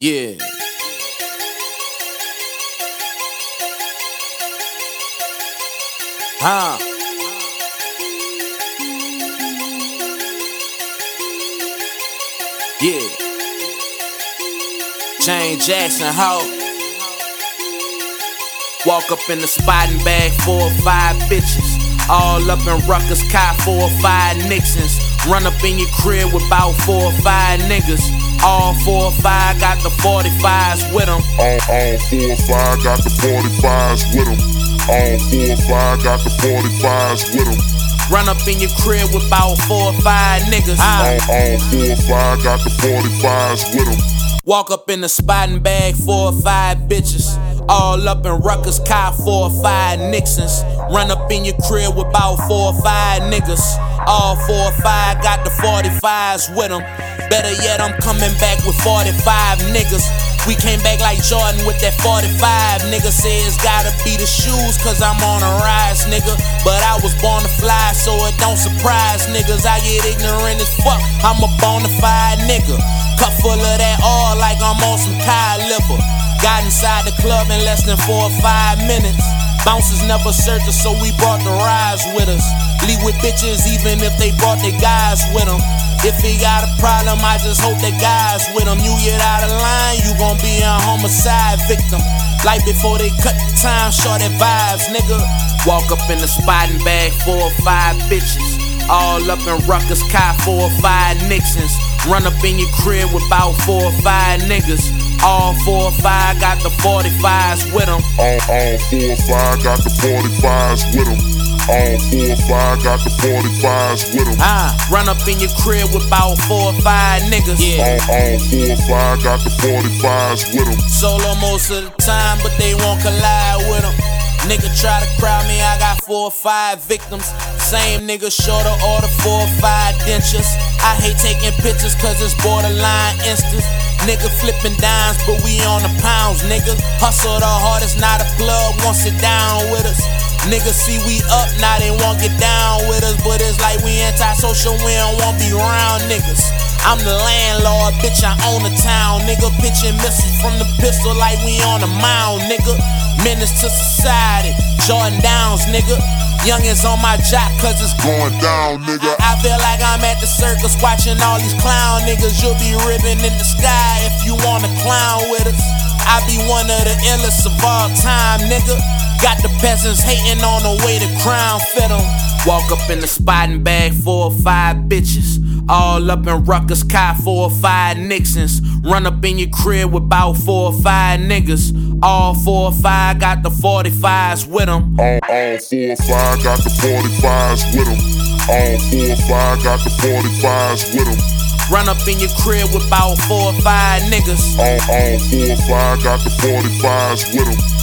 Yeah. Huh. Yeah. James Jackson, ho. Walk up in the spot and bag four or five bitches. All up in Ruckus, cop four or five Nixons. Run up in your crib with about four or five niggas. All four or five got the 45s with them. All, all four or five got the 45s with them. All four or five got the 45s with them. Run up in your crib with about four or five niggas. All, all four or five got the 45s with them. walk up in the spot and bag four or five bitches. All up in Ruckus, cop four or five Nixons. Run up in your crib with about four or five niggas. All four or five got the 45s with them. Better yet, I'm coming back with 45 niggas. We came back like Jordan with that 45. Nigga say it's gotta be the shoes, cause I'm on a rise, nigga. But I was born to fly, so it don't surprise niggas. I get ignorant as fuck. I'm a bona fide nigga. Cup full of that oil like I'm on some liver. Got inside the club in less than four or five minutes. Bouncers never search us, so we brought the rise with us. Leave with bitches even if they brought their guys with them. If he got a problem, I just hope that guys with him. You get out of line, you gon' be a homicide victim. Like before they cut the time, short at vibes, nigga. Walk up in the spot and bag four or five bitches. All up in Ruckus, cop four or five Nixons. Run up in your crib with about four or five niggas. All four or five got the 45s with them. All, all four or five got the 45s with them. All four or five got the 45s with them. Ah, run up in your crib with about four or five niggas. Yeah. All, all four or five got the 45s with them. Solo most of the time, but they won't collide with them. Nigga try to crowd me, I got four or five victims. Same nigga shorter order four or five dentures. I hate taking pictures cause it's borderline instance. Nigga flipping dimes, but we on the pounds, nigga. Hustle the hardest, not a plug, won't sit down with us. Niggas see we up, now they won't get down with us. But it's like we antisocial, we don't want be around niggas. I'm the landlord, bitch, I own the town, nigga. Pitching missiles from the pistol like we on the mound, nigga. Menace to society, Jordan Downs, nigga. Youngins on my jock, cause it's Going down, nigga. I feel like I'm at the circus watching all these clown niggas. You'll be ribbon in the sky if you wanna clown with us. I be one of the illest of all time, nigga. Got the peasants hating on the way the crown fit fit 'em. Walk up in the spot and bag four or five bitches. All up in Ruckus, cop four or five Nixons. Run up in your crib with about four or five niggas. All four or five got the 45s with them. All, all four or five got the 45s with them. All four or five got the 45s with them. Run up in your crib with about four or five niggas. All, all four or five got the 45s with them.